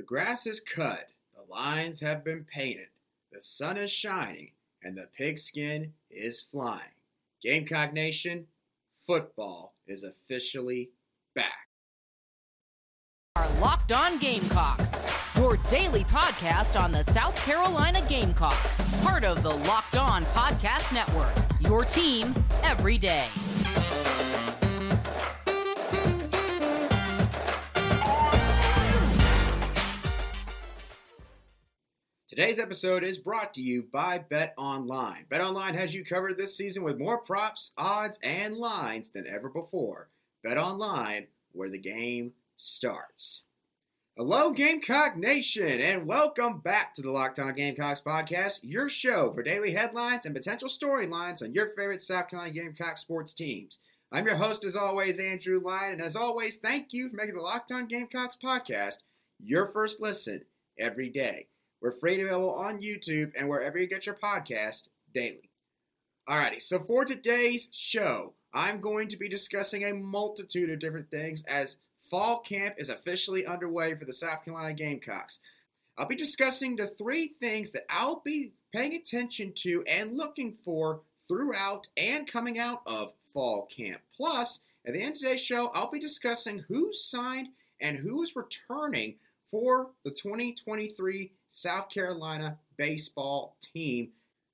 The grass is cut, the lines have been painted, the sun is shining, and the pigskin is flying. Gamecock Nation, football is officially back. Our Locked On Gamecocks, your daily podcast on the South Carolina Gamecocks, part of the Locked On Podcast Network. Your team every day. Today's episode is brought to you by Bet Online. Bet Online has you covered this season with more props, odds, and lines than ever before. Bet Online, where the game starts. Hello, Gamecock Nation, and welcome back to the Locked On Gamecocks podcast, your show for daily headlines and potential storylines on your favorite South Carolina Gamecock sports teams. I'm your host, as always, Andrew Lyon, and as always, thank you for making the Locked On Gamecocks podcast your first listen every day. We're free and available on YouTube and wherever you get your podcast daily. Alrighty, so for today's show, I'm going to be discussing a multitude of different things as fall camp is officially underway for the South Carolina Gamecocks. I'll be discussing the three things that I'll be paying attention to and looking for throughout and coming out of fall camp. Plus, at the end of today's show, I'll be discussing who signed and who is returning for the 2023 South Carolina baseball team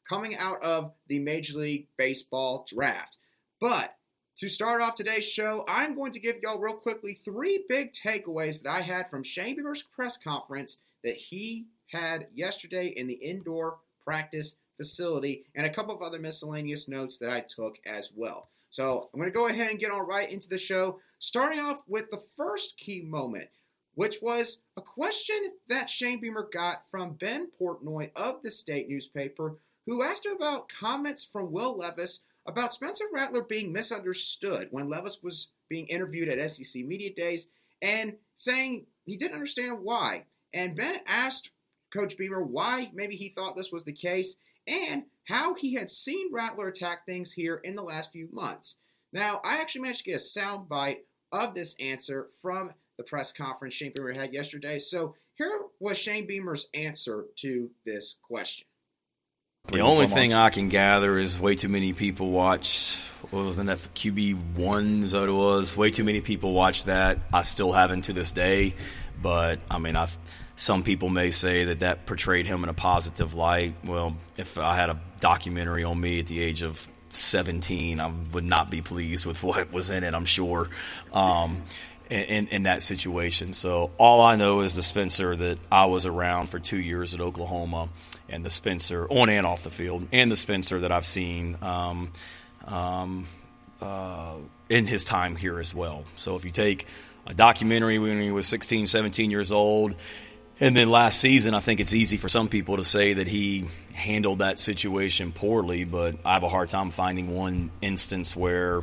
coming out of the Major League Baseball draft. But to start off today's show, I'm going to give y'all real quickly three big takeaways that I had from Shane Beamer's press conference that he had yesterday in the indoor practice facility and a couple of other miscellaneous notes that I took as well. So I'm going to go ahead and get on right into the show, starting off with the first key moment which was a question that Shane Beamer got from Ben Portnoy of the state newspaper, who asked him about comments from Will Levis about Spencer Rattler being misunderstood when Levis was being interviewed at SEC Media Days and saying he didn't understand why. And Ben asked Coach Beamer why maybe he thought this was the case and how he had seen Rattler attack things here in the last few months. Now, I actually managed to get a sound bite of this answer from the press conference Shane Beamer had yesterday. So here was Shane Beamer's answer to this question. The only thing I can gather is way too many people watch. What was the net QB one? Is what it was. Way too many people watch that. I still haven't to this day, but I mean, I. Some people may say that that portrayed him in a positive light. Well, if I had a documentary on me at the age of 17, I would not be pleased with what was in it. I'm sure. Um, in, in that situation. So all I know is the Spencer that I was around for two years at Oklahoma, and the Spencer on and off the field, and the Spencer that I've seen um, um, uh, in his time here as well. So if you take a documentary when he was 16, 17 years old, and then last season, I think it's easy for some people to say that he handled that situation poorly, but I have a hard time finding one instance where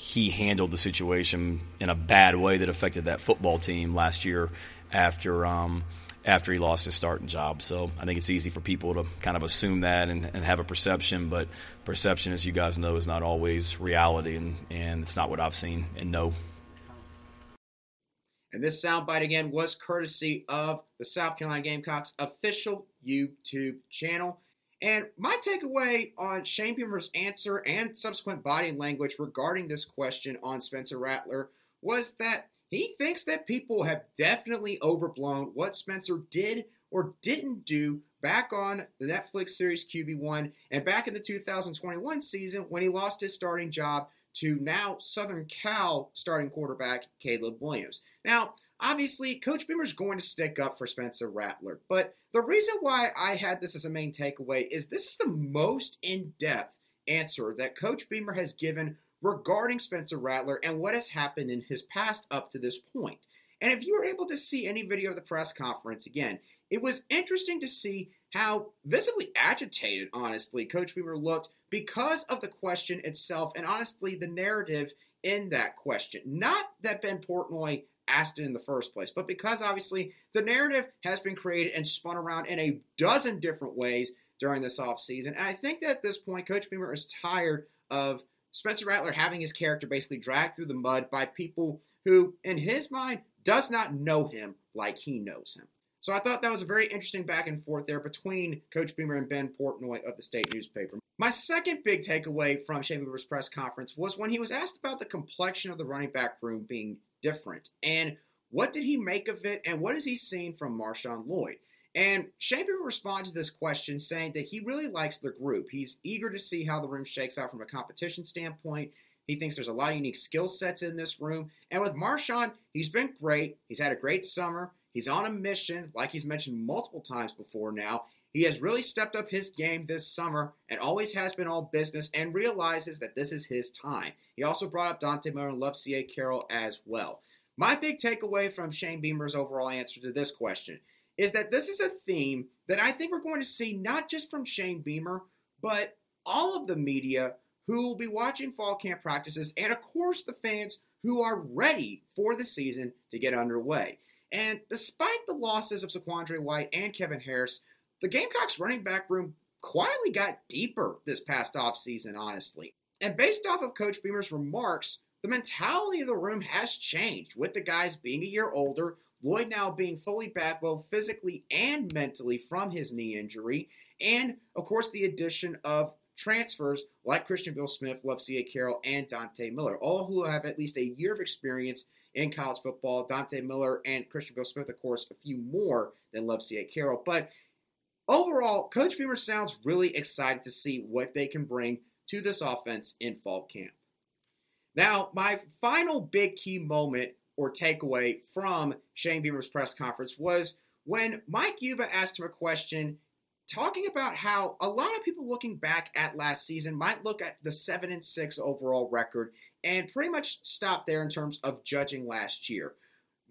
he handled the situation in a bad way that affected that football team last year after um, after he lost his starting job. So I think it's easy for people to kind of assume that and, and, have a perception, but perception, as you guys know, is not always reality, and, and it's not what I've seen and know. And this soundbite again was courtesy of the South Carolina Gamecocks official YouTube channel. And my takeaway on Shane Beamer's answer and subsequent body language regarding this question on Spencer Rattler was that he thinks that people have definitely overblown what Spencer did or didn't do back on the Netflix series QB1 and back in the 2021 season when he lost his starting job to now Southern Cal starting quarterback Caleb Williams. Now, Obviously, Coach Beamer's going to stick up for Spencer Rattler, but the reason why I had this as a main takeaway is this is the most in depth answer that Coach Beamer has given regarding Spencer Rattler and what has happened in his past up to this point. And if you were able to see any video of the press conference, again, it was interesting to see how visibly agitated, honestly, Coach Beamer looked because of the question itself and honestly the narrative in that question. Not that Ben Portnoy asked it in the first place. But because obviously the narrative has been created and spun around in a dozen different ways during this offseason, and I think that at this point, Coach Beamer is tired of Spencer Rattler having his character basically dragged through the mud by people who, in his mind, does not know him like he knows him. So I thought that was a very interesting back and forth there between Coach Beamer and Ben Portnoy of the state newspaper. My second big takeaway from Shane Beamer's press conference was when he was asked about the complexion of the running back room being different and what did he make of it and what has he seen from Marshawn Lloyd? And Beamer responded to this question saying that he really likes the group. He's eager to see how the room shakes out from a competition standpoint. He thinks there's a lot of unique skill sets in this room. And with Marshawn, he's been great. He's had a great summer. He's on a mission, like he's mentioned multiple times before now. He has really stepped up his game this summer and always has been all business and realizes that this is his time. He also brought up Dante Miller and Lovasea Carroll as well. My big takeaway from Shane Beamer's overall answer to this question is that this is a theme that I think we're going to see not just from Shane Beamer, but all of the media who will be watching fall camp practices, and of course the fans who are ready for the season to get underway. And despite the losses of ZaQuandre White and Kevin Harris, the Gamecocks running back room quietly got deeper this past offseason, honestly. And based off of Coach Beamer's remarks, the mentality of the room has changed with the guys being a year older, Lloyd now being fully back both physically and mentally from his knee injury, and of course the addition of transfers like Christian Bill Smith, Lovasea Carroll, and Dante Miller, all who have at least a year of experience in college football. Dante Miller and Christian Beal-Smith, of course, a few more than Lovasea Carroll. But overall, Coach Beamer sounds really excited to see what they can bring to this offense in fall camp. Now, my final big key moment or takeaway from Shane Beamer's press conference was when Mike Uva asked him a question talking about how a lot of people looking back at last season might look at the 7 and 6 overall record and pretty much stop there in terms of judging last year.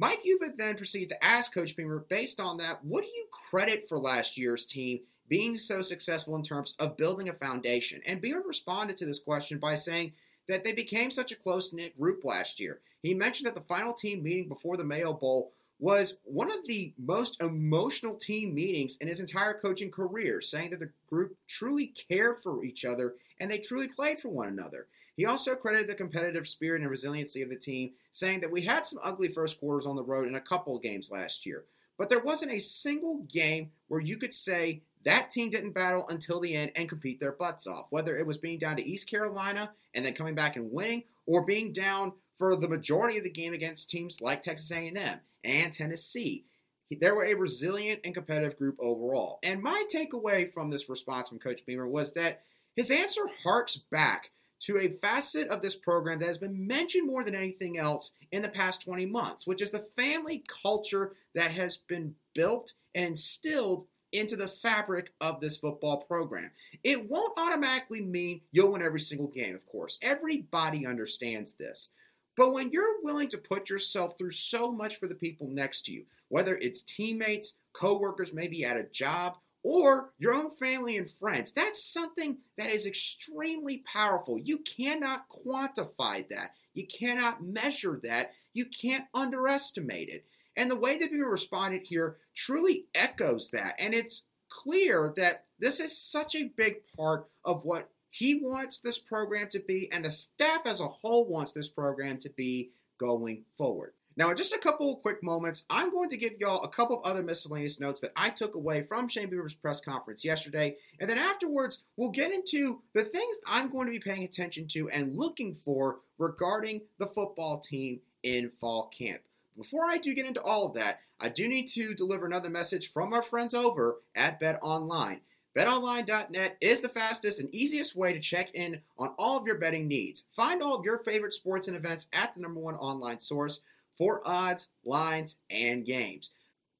Mike Uva then proceeded to ask Coach Beamer, based on that, what do you credit for last year's team being so successful in terms of building a foundation? And Beamer responded to this question by saying that they became such a close knit group last year. He mentioned that the final team meeting before the Mayo Bowl was one of the most emotional team meetings in his entire coaching career, saying that the group truly cared for each other and they truly played for one another. He also credited the competitive spirit and resiliency of the team, saying that we had some ugly first quarters on the road in a couple of games last year, but there wasn't a single game where you could say that team didn't battle until the end and compete their butts off, whether it was being down to East Carolina and then coming back and winning, or being down for the majority of the game against teams like Texas A&M and Tennessee. They were a resilient and competitive group overall. And my takeaway from this response from Coach Beamer was that his answer harks back to a facet of this program that has been mentioned more than anything else in the past 20 months, which is the family culture that has been built and instilled into the fabric of this football program. It won't automatically mean you'll win every single game, of course. Everybody understands this. But when you're willing to put yourself through so much for the people next to you, whether it's teammates, coworkers, maybe at a job, or your own family and friends, that's something that is extremely powerful. You cannot quantify that. You cannot measure that. You can't underestimate it. And the way that people responded here truly echoes that. And it's clear that this is such a big part of what he wants this program to be, and the staff as a whole wants this program to be going forward. Now, in just a couple quick moments, I'm going to give y'all a couple of other miscellaneous notes that I took away from Shane Beamer's press conference yesterday. And then afterwards, we'll get into the things I'm going to be paying attention to and looking for regarding the football team in fall camp. Before I do get into all of that, I do need to deliver another message from our friends over at Bet Online. BetOnline.net is the fastest and easiest way to check in on all of your betting needs. Find all of your favorite sports and events at the number one online source for odds, lines, and games.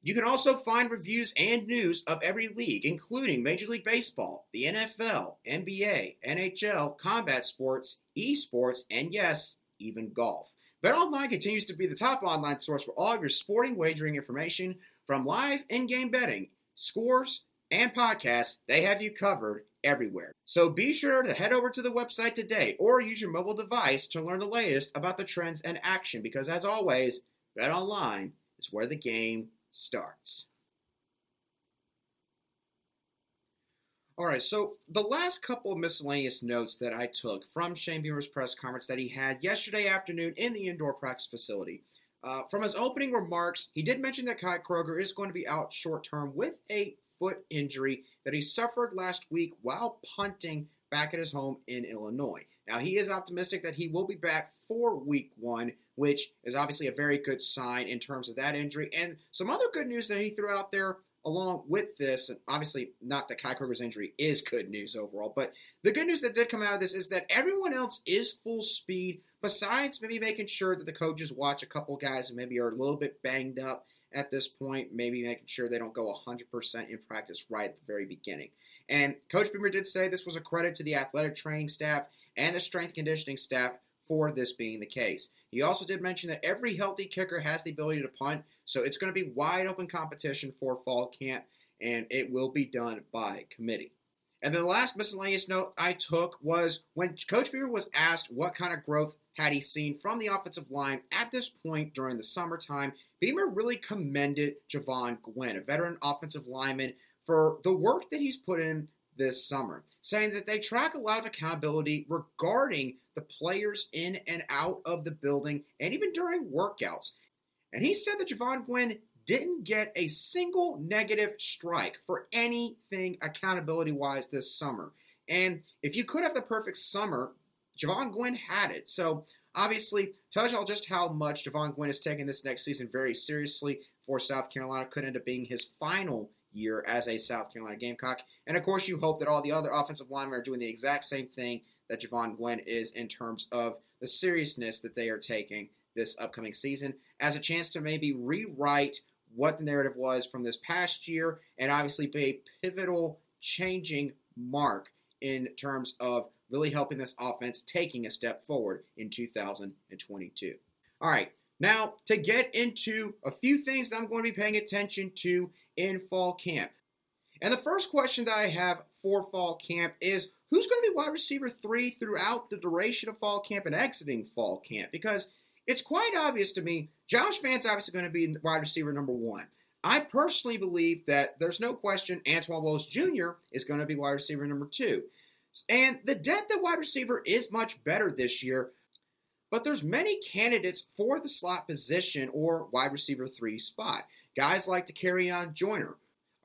You can also find reviews and news of every league, including Major League Baseball, the NFL, NBA, NHL, combat sports, esports, and yes, even golf. BetOnline continues to be the top online source for all of your sporting wagering information from live in-game betting, scores, and podcasts, they have you covered everywhere. So be sure to head over to the website today or use your mobile device to learn the latest about the trends and action because as always, Bet Online is where the game starts. All right, so the last couple of miscellaneous notes that I took from Shane Beamer's press conference that he had yesterday afternoon in the indoor practice facility Uh, from his opening remarks, he did mention that Kai Kroeger is going to be out short term with a foot injury that he suffered last week while punting back at his home in Illinois. Now, he is optimistic that he will be back for week one, which is obviously a very good sign in terms of that injury. And some other good news that he threw out there along with this, and obviously not that Kai Kroeger's injury is good news overall, but the good news that did come out of this is that everyone else is full speed, besides maybe making sure that the coaches watch a couple guys who maybe are a little bit banged up at this point, maybe making sure they don't go 100% in practice right at the very beginning. And Coach Beamer did say this was a credit to the athletic training staff and the strength conditioning staff for this being the case. He also did mention that every healthy kicker has the ability to punt, so it's going to be wide open competition for fall camp, and it will be done by committee. And then the last miscellaneous note I took was when Coach Beamer was asked what kind of growth had he seen from the offensive line at this point during the summertime, Beamer really commended Jovaughn Gwyn, a veteran offensive lineman, for the work that he's put in this summer, saying that they track a lot of accountability regarding the players in and out of the building and even during workouts. And he said that Jovaughn Gwyn didn't get a single negative strike for anything accountability wise this summer. And if you could have the perfect summer, Jovaughn Gwyn had it. So obviously, tells y'all just how much Jovaughn Gwyn is taking this next season very seriously for South Carolina. Could end up being his final year as a South Carolina Gamecock. And of course, you hope that all the other offensive linemen are doing the exact same thing that Jovaughn Gwyn is in terms of the seriousness that they are taking this upcoming season as a chance to maybe rewrite what the narrative was from this past year and obviously be a pivotal changing mark in terms of really helping this offense taking a step forward in 2022. All right, now to get into a few things that I'm going to be paying attention to in fall camp. And the first question that I have for fall camp is who's going to be wide receiver three throughout the duration of fall camp and exiting fall camp? Because it's quite obvious to me Josh Vann obviously going to be wide receiver number one. I personally believe that there's no question Antoine Wells Jr. is going to be wide receiver number two. And the depth at wide receiver is much better this year, but there's many candidates for the slot position or wide receiver three spot. Guys like Dakereon Joyner.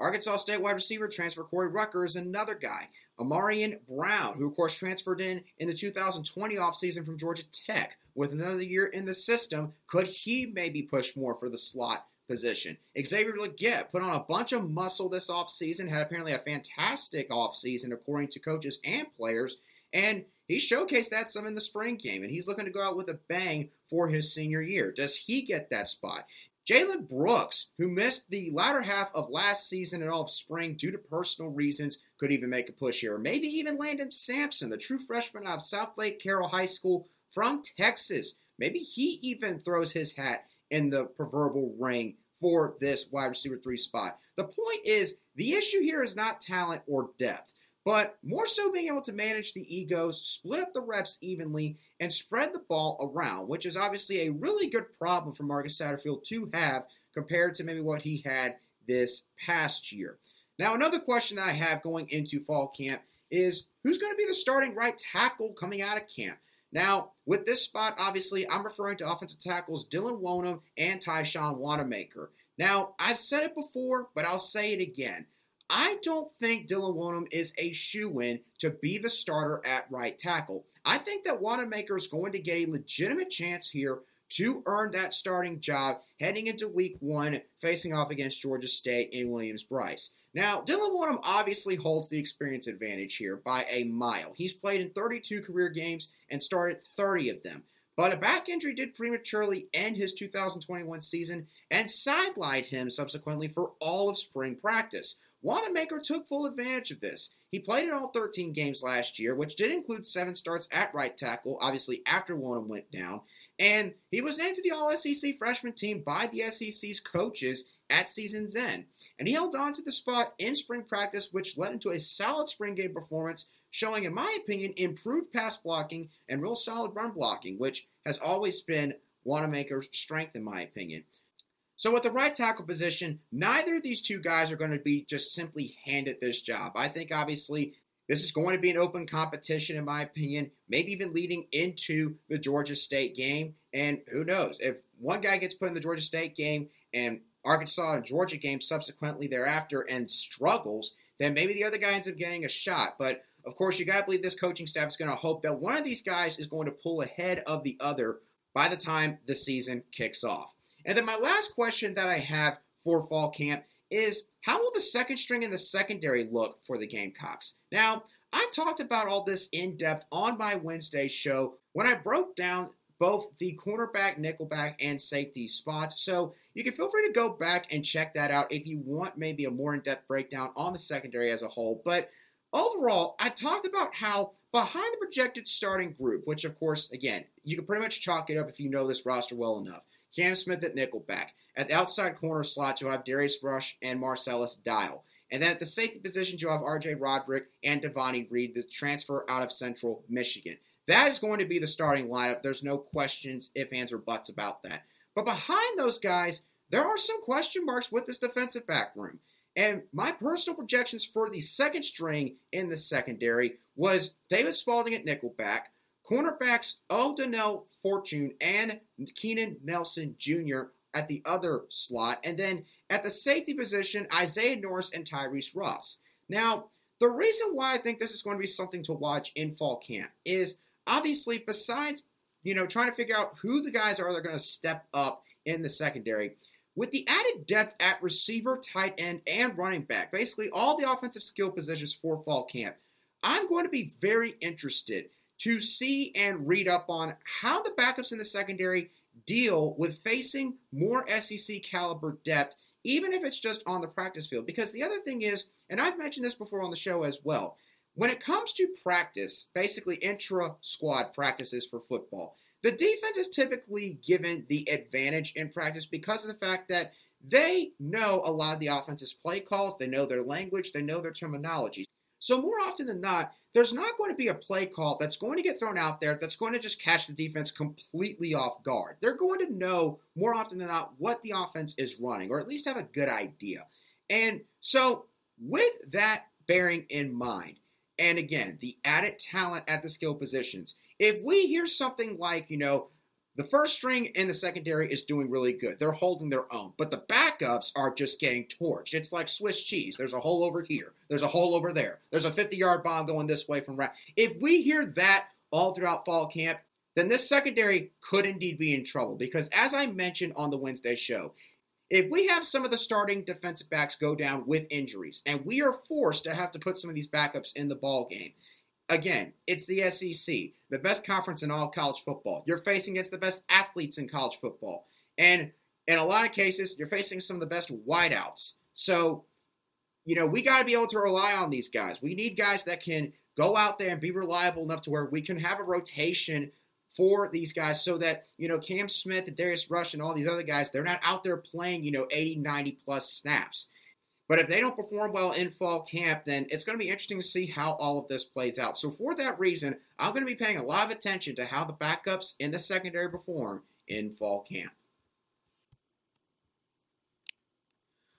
Arkansas State wide receiver transfer Corey Rucker is another guy. Ahmarean Brown, who of course transferred in in the 2020 offseason from Georgia Tech. With another year in the system, could he maybe push more for the slot position? Xavier Legette put on a bunch of muscle this offseason, had apparently a fantastic offseason according to coaches and players, and he showcased that some in the spring game, and he's looking to go out with a bang for his senior year. Does he get that spot? Jalen Brooks, who missed the latter half of last season and all of spring due to personal reasons, could even make a push here. Maybe even Landon Samson, the true freshman out of South Lake Carroll High School from Texas. Maybe he even throws his hat in the proverbial ring for this wide receiver three spot. The point is, the issue here is not talent or depth but more so being able to manage the egos, split up the reps evenly, and spread the ball around, which is obviously a really good problem for Marcus Satterfield to have compared to maybe what he had this past year. Now, another question that I have going into fall camp is who's going to be the starting right tackle coming out of camp? Now, with this spot, obviously, I'm referring to offensive tackles Dylan Wonnum and Tyshawn Wanamaker. Now, I've said it before, but I'll say it again. I don't think Dylan Wonnum is a shoe in to be the starter at right tackle. I think that Wanamaker is going to get a legitimate chance here to earn that starting job heading into week one, facing off against Georgia State in Williams-Brice. Now, Dylan Wonnum obviously holds the experience advantage here by a mile. He's played in 32 career games and started 30 of them. But a back injury did prematurely end his 2021 season and sidelined him subsequently for all of spring practice. Wanamaker took full advantage of this. He played in all 13 games last year, which did include seven starts at right tackle, obviously after Wonnum went down. And he was named to the All SEC freshman team by the SEC's coaches at season's end. And he held on to the spot in spring practice, which led into a solid spring game performance, showing, in my opinion, improved pass blocking and real solid run blocking, which has always been Wanamaker's strength, in my opinion. So, at the right tackle position, neither of these two guys are going to be just simply handed this job. I think, obviously, this is going to be an open competition, in my opinion, maybe even leading into the Georgia State game. And who knows? If one guy gets put in the Georgia State game and Arkansas and Georgia game subsequently thereafter and struggles, then maybe the other guy ends up getting a shot. But of course, you got to believe this coaching staff is going to hope that one of these guys is going to pull ahead of the other by the time the season kicks off. And then my last question that I have for fall camp is how will the second string and the secondary look for the Gamecocks? Now, I talked about all this in depth on my Wednesday show when I broke down both the cornerback, nickelback, and safety spots. So you can feel free to go back and check that out if you want maybe a more in depth breakdown on the secondary as a whole. But overall, I talked about how behind the projected starting group, which of course, again, you can pretty much chalk it up if you know this roster well enough. Cam Smith at nickelback. At the outside corner slot, you'll have Darius Rush and Marcellus Dial. And then at the safety positions, you'll have RJ Roderick and Devonni Reed, the transfer out of Central Michigan. That is going to be the starting lineup. There's no questions, if, ands, or buts about that. But behind those guys, there are some question marks with this defensive back room. And my personal projections for the second string in the secondary was David Spaulding at nickelback, cornerbacks O'Donnell Fortune and Keenan Nelson Jr. at the other slot, and then at the safety position, Isaiah Norris and Tyrese Ross. Now, the reason why I think this is going to be something to watch in fall camp is obviously, besides you know trying to figure out who the guys are that are going to step up in the secondary, with the added depth at receiver, tight end, and running back, basically all the offensive skill positions for fall camp, I'm going to be very interested to see and read up on how the backups in the secondary deal with facing more SEC caliber depth, even if it's just on the practice field. Because the other thing is, and I've mentioned this before on the show as well, when it comes to practice, basically intra squad practices for football, the defense is typically given the advantage in practice because of the fact that they know a lot of the offense's play calls, they know their language, they know their terminology. So, more often than not, there's not going to be a play call that's going to get thrown out there that's going to just catch the defense completely off guard. They're going to know more often than not what the offense is running, or at least have a good idea. And so, with that bearing in mind, and again, the added talent at the skill positions, if we hear something like, you know, the first string in the secondary is doing really good. They're holding their own. But the backups are just getting torched. It's like Swiss cheese. There's a hole over here. There's a hole over there. There's a 50 yard bomb going this way from right. If we hear that all throughout fall camp, then this secondary could indeed be in trouble. Because as I mentioned on the Wednesday show, if we have some of the starting defensive backs go down with injuries, and we are forced to have to put some of these backups in the ball game, again, it's the SEC, the best conference in all college football. You're facing against the best athletes in college football. And in a lot of cases, you're facing some of the best wideouts. So, you know, we got to be able to rely on these guys. We need guys that can go out there and be reliable enough to where we can have a rotation for these guys so that, you know, Cam Smith and Darius Rush and all these other guys, they're not out there playing, you know, 80, 90 plus snaps. But if they don't perform well in fall camp, then it's going to be interesting to see how all of this plays out. So, for that reason, I'm going to be paying a lot of attention to how the backups in the secondary perform in fall camp.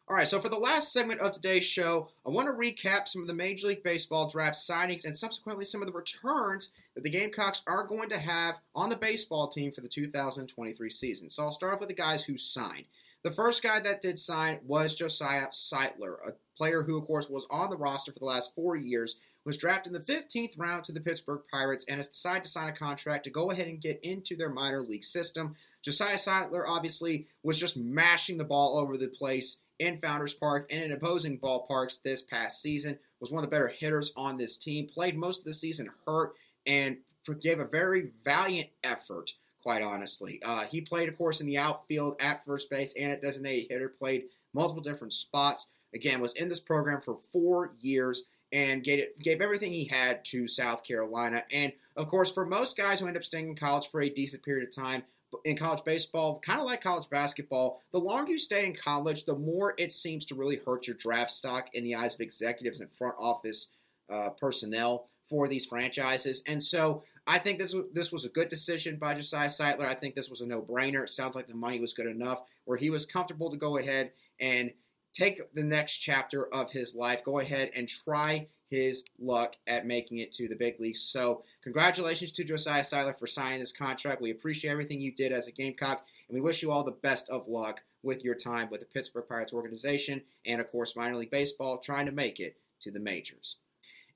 All right, so for the last segment of today's show, I want to recap some of the Major League Baseball draft signings and subsequently some of the returns that the Gamecocks are going to have on the baseball team for the 2023 season. So I'll start off with the guys who signed. The first guy that did sign was Josiah Sightler, a player who, of course, was on the roster for the last four years, was drafted in the 15th round to the Pittsburgh Pirates, and has decided to sign a contract to go ahead and get into their minor league system. Josiah Sightler obviously was just mashing the ball over the place in Founders Park and in opposing ballparks this past season. Was one of the better hitters on this team. Played most of the season hurt and gave a very valiant effort quite honestly. Uh, he played, of course, in the outfield at first base and at designated hitter, played multiple different spots. Again, was in this program for four years and gave, it, gave everything he had to South Carolina. And, of course, for most guys who end up staying in college for a decent period of time, in college baseball, kind of like college basketball, the longer you stay in college, the more it seems to really hurt your draft stock in the eyes of executives and front office uh, personnel for these franchises. And so I think this was, this was a good decision by Josiah Sightler. I think this was a no brainer. It sounds like the money was good enough where he was comfortable to go ahead and take the next chapter of his life, go ahead and try his luck at making it to the big leagues. So, congratulations to Josiah Sightler for signing this contract. We appreciate everything you did as a Gamecock, and we wish you all the best of luck with your time with the Pittsburgh Pirates organization and, of course, minor league baseball, trying to make it to the majors.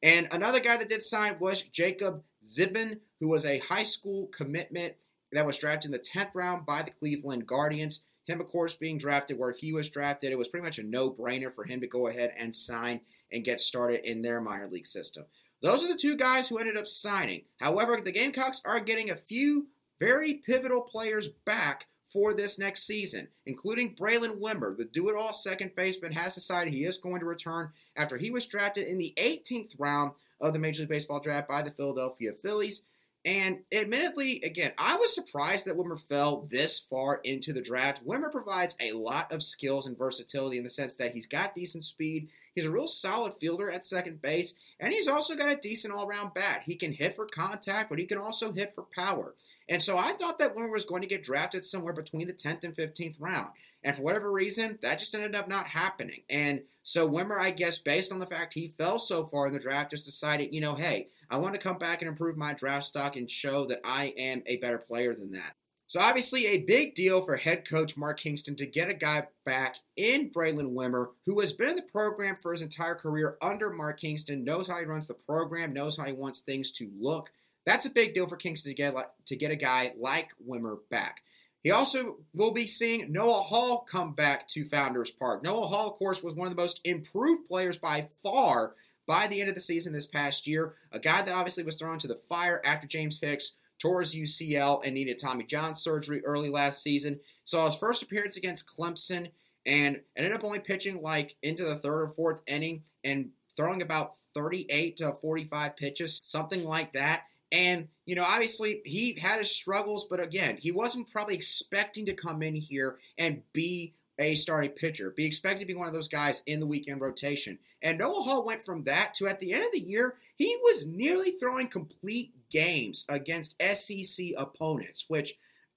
And another guy that did sign was Jacob Zibin, who was a high school commitment that was drafted in the 10th round by the Cleveland Guardians. Him, of course, being drafted where he was drafted, it was pretty much a no brainer for him to go ahead and sign and get started in their minor league system. Those are the two guys who ended up signing. However, the Gamecocks are getting a few very pivotal players back for this next season, including Braylon Wimmer. The do it all second baseman has decided he is going to return after he was drafted in the 18th round of the Major League Baseball draft by the Philadelphia Phillies. And admittedly, again, I was surprised that Wimmer fell this far into the draft. Wimmer provides a lot of skills and versatility in the sense that he's got decent speed, he's a real solid fielder at second base, and he's also got a decent all round bat. He can hit for contact, but he can also hit for power. And so I thought that Wimmer was going to get drafted somewhere between the 10th and 15th round. And for whatever reason, that just ended up not happening. And so Wimmer, I guess, based on the fact he fell so far in the draft, just decided, you know, hey, I want to come back and improve my draft stock and show that I am a better player than that. So obviously a big deal for head coach Mark Kingston to get a guy back in Braylon Wimmer, who has been in the program for his entire career under Mark Kingston, knows how he runs the program, knows how he wants things to look. That's a big deal for Kingston to get to get a guy like Wimmer back. He also will be seeing Noah Hall come back to Founders Park. Noah Hall, of course, was one of the most improved players by far by the end of the season this past year. A guy that obviously was thrown to the fire after James Hicks tore his UCL and needed Tommy John surgery early last season. Saw his first appearance against Clemson and ended up only pitching like into the third or fourth inning and throwing about 38 to 45 pitches, something like that. And, you know, obviously he had his struggles, but again, he wasn't probably expecting to come in here and be a starting pitcher, be expected to be one of those guys in the weekend rotation. And Noah Hall went from that to at the end of the year, he was nearly throwing complete games against SEC opponents, which,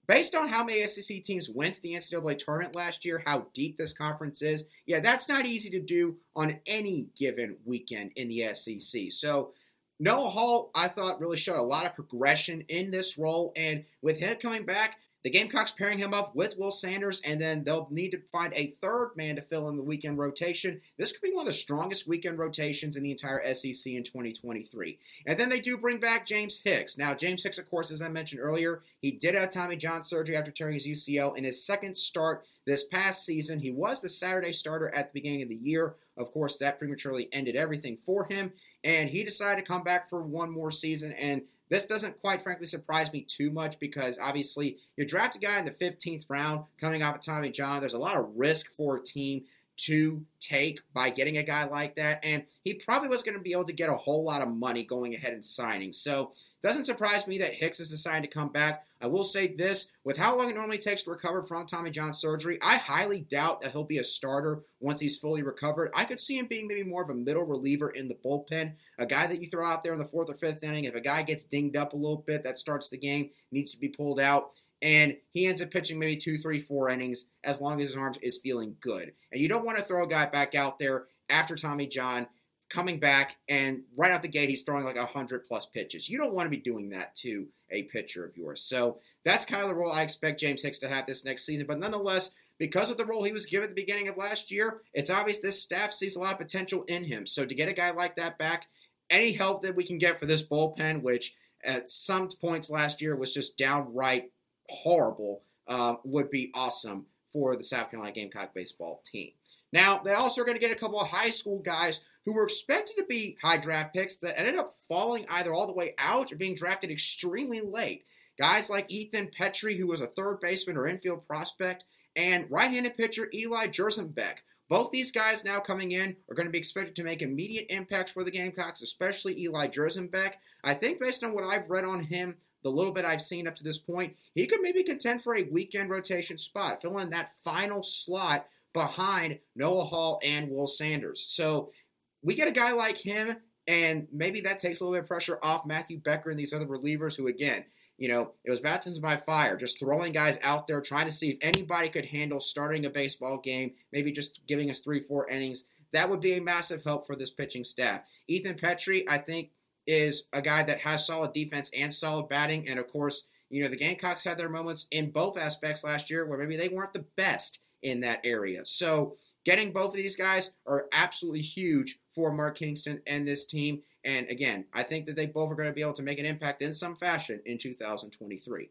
based on how many SEC teams went to the NCAA tournament last year, how deep this conference is, yeah, that's not easy to do on any given weekend in the SEC. So, Noah Hall, I thought, really showed a lot of progression in this role. And with him coming back, the Gamecocks pairing him up with Will Sanders, and then they'll need to find a third man to fill in the weekend rotation. This could be one of the strongest weekend rotations in the entire SEC in 2023. And then they do bring back James Hicks. Now, James Hicks, of course, as I mentioned earlier, he did have Tommy John surgery after tearing his UCL in his second start this past season. He was the Saturday starter at the beginning of the year. Of course, that prematurely ended everything for him, and he decided to come back for one more season. And this doesn't quite frankly surprise me too much because obviously you draft a guy in the 15th round coming off of Tommy John. There's a lot of risk for a team to take by getting a guy like that, and he probably was going to be able to get a whole lot of money going ahead and signing. So doesn't surprise me that Hicks has decided to come back. I will say this with how long it normally takes to recover from Tommy John surgery, I highly doubt that he'll be a starter once he's fully recovered. I could see him being maybe more of a middle reliever in the bullpen, a guy that you throw out there in the fourth or fifth inning. If a guy gets dinged up a little bit, that starts the game, needs to be pulled out. And he ends up pitching maybe two, three, four innings as long as his arm is feeling good. And you don't want to throw a guy back out there after Tommy John coming back and right out the gate he's throwing like 100 plus pitches. You don't want to be doing that to a pitcher of yours. So that's kind of the role I expect James Hicks to have this next season. But nonetheless, because of the role he was given at the beginning of last year, it's obvious this staff sees a lot of potential in him. So to get a guy like that back, any help that we can get for this bullpen, which at some points last year was just downright horrible, uh, would be awesome for the South Carolina Gamecock baseball team. Now, they also are going to get a couple of high school guys who were expected to be high draft picks that ended up falling either all the way out or being drafted extremely late. Guys like Ethan Petry, who was a third baseman or infield prospect, and right handed pitcher Eli Jerzembeck. Both these guys now coming in are going to be expected to make immediate impacts for the Gamecocks, especially Eli Jerzembeck. I think, based on what I've read on him, the little bit I've seen up to this point, he could maybe contend for a weekend rotation spot, fill in that final slot behind Noah Hall and Will Sanders. So we get a guy like him, and maybe that takes a little bit of pressure off Matthew Becker and these other relievers who, again, you know, it was baptism by fire, just throwing guys out there, trying to see if anybody could handle starting a baseball game, maybe just giving us three, four innings. That would be a massive help for this pitching staff. Ethan Petry, I think, is a guy that has solid defense and solid batting. And of course, you know, the Gamecocks had their moments in both aspects last year where maybe they weren't the best in that area. So getting both of these guys are absolutely huge for Mark Kingston and this team. And again, I think that they both are going to be able to make an impact in some fashion in 2023.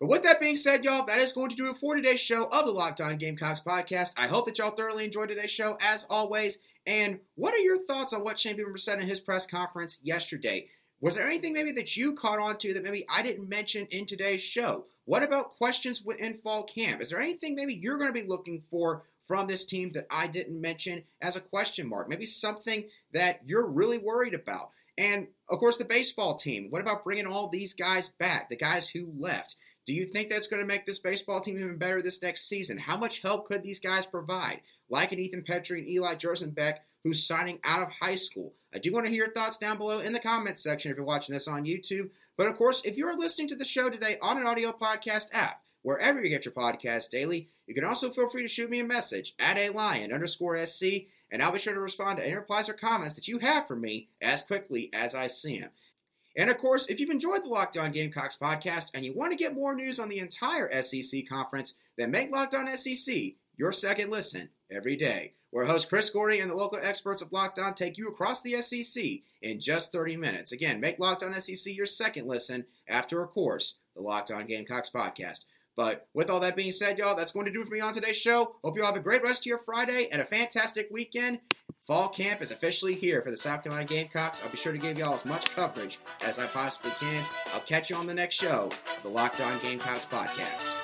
But with that being said, y'all, that is going to do it for today's show of the Locked On Gamecocks podcast. I hope that y'all thoroughly enjoyed today's show, as always. And what are your thoughts on what Beamer said in his press conference yesterday? Was there anything maybe that you caught on to that maybe I didn't mention in today's show? What about questions in fall camp? Is there anything maybe you're going to be looking for from this team that I didn't mention as a question mark? Maybe something that you're really worried about. And of course, the baseball team. What about bringing all these guys back, the guys who left? Do you think that's going to make this baseball team even better this next season? How much help could these guys provide? Like an Ethan Petry and Eli Jerzembeck, who's signing out of high school. I do want to hear your thoughts down below in the comments section if you're watching this on YouTube. But of course, if you're listening to the show today on an audio podcast app, wherever you get your podcast daily, you can also feel free to shoot me a message at a lion underscore sc, and I'll be sure to respond to any replies or comments that you have for me as quickly as I see them. And of course, if you've enjoyed the Locked On Gamecocks podcast and you want to get more news on the entire SEC conference, then make Locked On SEC your second listen every day where host Chris Gordy and the local experts of Locked On take you across the SEC in just 30 minutes. Again, make Locked On SEC your second listen after, of course, the Locked On Gamecocks podcast. But with all that being said, y'all, that's going to do for me on today's show. Hope you all have a great rest of your Friday and a fantastic weekend. Fall camp is officially here for the South Carolina Gamecocks. I'll be sure to give y'all as much coverage as I possibly can. I'll catch you on the next show, of the Locked On Gamecocks podcast.